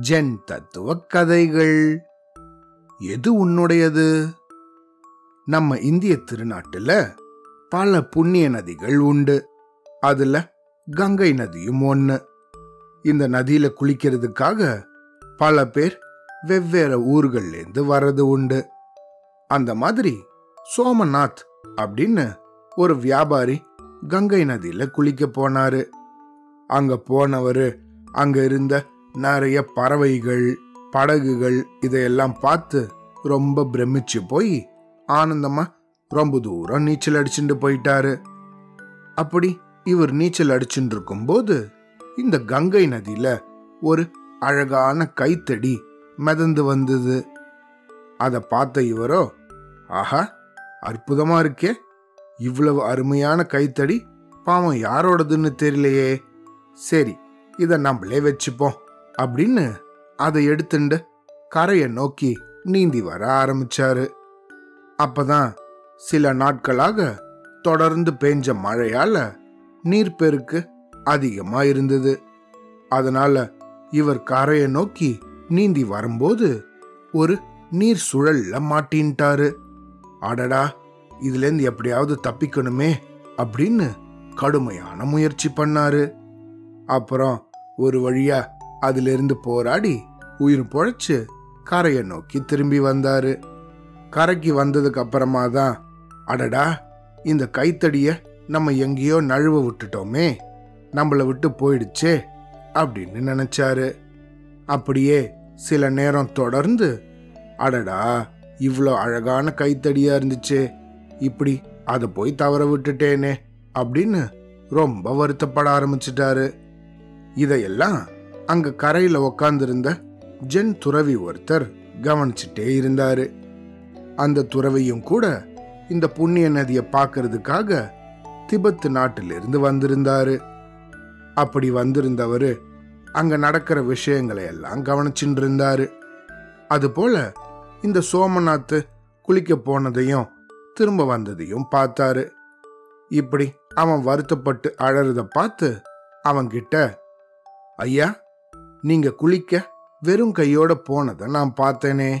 Gen தத்துவ கதைகள். எது உன்னுடையது? நம்ம இந்திய திருநாட்டுல பல புண்ணிய நதிகள் உண்டு. அதுல கங்கை நதியும் ஒண்ணு. இந்த நதியில குளிக்கிறதுக்காக பல பேர் வெவ்வேறு ஊர்கள்ல இருந்து வர்றது உண்டு. அந்த மாதிரி சோமநாத் அப்படின்னு ஒரு வியாபாரி கங்கை நதியில குளிக்க போனாரு. அங்க போனவர் அங்க இருந்த நிறைய பறவைகள் படகுகள் இதையெல்லாம் பார்த்து ரொம்ப பிரமிச்சு போய் ஆனந்தமா ரொம்ப தூரம் நீச்சல் அடிச்சுட்டு போயிட்டாரு. அப்படி இவர் நீச்சல் அடிச்சுட்டு இருக்கும்போது இந்த கங்கை நதியில ஒரு அழகான கைத்தடி மிதந்து வந்தது. அதை பார்த்த இவரோ ஆஹா அற்புதமா இருக்கே. இவ்வளவு அருமையான கைத்தடி பாவம் யாரோடதுன்னு தெரியலையே. சரி இதை நம்மளே வச்சுப்போம். அப்படின்னு அதை எடுத்துண்டு கரையை நோக்கி நீந்தி வர ஆரம்பிச்சாரு. அப்பதான் சில நாட்களாக தொடர்ந்து பெஞ்ச மழையால நீர்ப்பெருக்கு அதிகமா இருந்தது. அதனால இவர் கரையை நோக்கி நீந்தி வரும்போது ஒரு நீர் சுழல்ல மாட்டின்ட்டாரு. அடடா இதுலேருந்து எப்படியாவது தப்பிக்கணுமே அப்படின்னு கடுமையான முயற்சி பண்ணாரு. அப்புறம் ஒரு வழியா அதிலிருந்து போராடி உயிர் பொழைச்சு கரையை நோக்கி திரும்பி வந்தாரு. கரைக்கு வந்ததுக்கு அப்புறமா தான் அடடா இந்த கைத்தடிய நம்ம எங்கேயோ நழுவ விட்டுட்டோமே நம்மளை விட்டு போயிடுச்சே அப்படின்னு நினைச்சாரு. அப்படியே சில நேரம் தொடர்ந்து அடடா இவ்வளோ அழகான கைத்தடியா இருந்துச்சே இப்படி அதை போய் தவற விட்டுட்டேனே அப்படின்னு ரொம்ப வருத்தப்பட ஆரம்பிச்சிட்டாரு. இதையெல்லாம் அங்க கரையில உக்காந்துருந்த ஜென் துறவி ஒருத்தர் கவனிச்சுட்டே இருந்தாரு. அந்த துறவியும் கூட இந்த புண்ணிய நதியை பார்க்கறதுக்காக திபத்து நாட்டிலிருந்து வந்திருந்தாரு. அப்படி வந்திருந்தவரு அங்க நடக்கிற விஷயங்களை எல்லாம் கவனிச்சுட்டு இருந்தாரு அதுபோல இந்த சோமநாத் குளிக்க போனதையும் திரும்ப வந்ததையும் பார்த்தாரு. இப்படி அவன் வருத்தப்பட்டு அழறத பார்த்து அவன்கிட்ட ஐயா நீங்க குளிக்க வெறும் கையோட போனதை நான் பார்த்தேனே.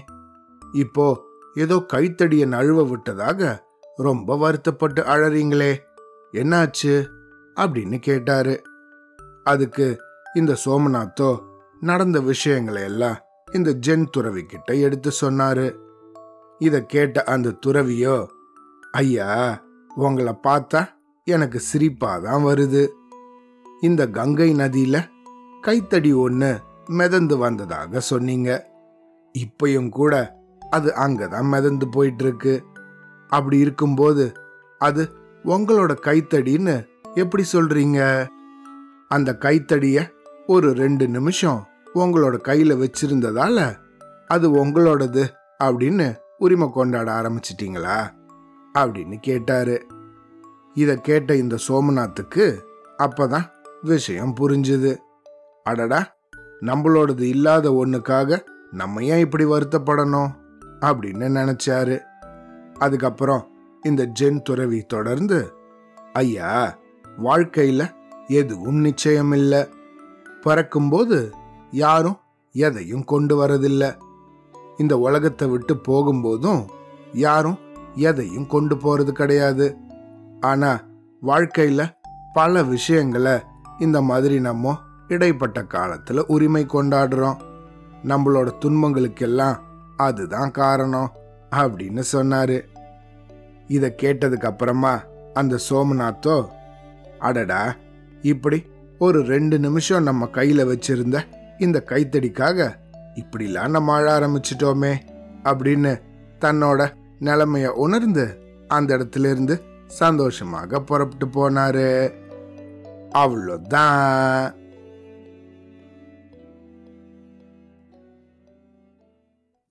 இப்போ ஏதோ கைத்தடியை நழுவ விட்டதாக ரொம்ப வருத்தப்பட்டு அழறீங்களே என்னாச்சு? அப்படின்னு கேட்டாரு. அதுக்கு இந்த சோமநாத்தோ நடந்த விஷயங்களை எல்லாம் இந்த ஜென் துறவி கிட்ட எடுத்து சொன்னாரு. இத கேட்ட அந்த துறவியோ ஐயா உங்களை பார்த்தா எனக்கு சிரிப்பாதான் வருது. இந்த கங்கை நதியில கைத்தடி ஒன்று மிதந்து வந்ததாக சொன்னீங்க. இப்பையும் கூட அது அங்கதான் மிதந்து போயிட்டு இருக்கு அப்படி இருக்கும்போது அது உங்களோட கைத்தடின்னு எப்படி சொல்றீங்க? அந்த கைத்தடிய ஒரு ரெண்டு நிமிஷம் உங்களோட கையில வச்சிருந்ததால அது உங்களோடது அப்படின்னு உரிமை கொண்டாட ஆரம்பிச்சிட்டீங்களா? அப்படின்னு கேட்டாரு. இத கேட்ட இந்த சோமநாத்துக்கு அப்பதான் விஷயம் புரிஞ்சுது. அடடா நம்மளோடது இல்லாத ஒண்ணுக்காக நம்ம ஏன் இப்படி வருத்தப்படணும் அப்படின்னு நினைச்சாரு. அதுக்கப்புறம் இந்த ஜென் துறவி தொடர்ந்து ஐயா வாழ்க்கையில எதுவும் நிச்சயம் இல்ல பிறக்கும்போது யாரும் எதையும் கொண்டு வரதில்ல. இந்த உலகத்தை விட்டு போகும்போதும் யாரும் எதையும் கொண்டு போறது கிடையாது. ஆனா வாழ்க்கையில பல விஷயங்களை இந்த மாதிரி நம்ம இடைப்பட்ட காலத்துல உரிமை கொண்டாடுறோம். நம்மளோட துன்பங்களுக்கெல்லாம் அதுதான் காரணம் அப்படின்னு சொன்னாரு. இதை கேட்டதுக்கு அப்புறமா அந்த சோமநாத்தோ அடடா இப்படி ஒரு ரெண்டு நிமிஷம் நம்ம கையில வச்சிருந்த இந்த கைத்தடிக்காக இப்படிலாம் நம்ம ஆழ ஆரம்பிச்சிட்டோமே அப்படின்னு தன்னோட நிலைமைய உணர்ந்து அந்த இடத்துல இருந்து சந்தோஷமாக புறப்பட்டு போனாரு. அவ்வளோதான்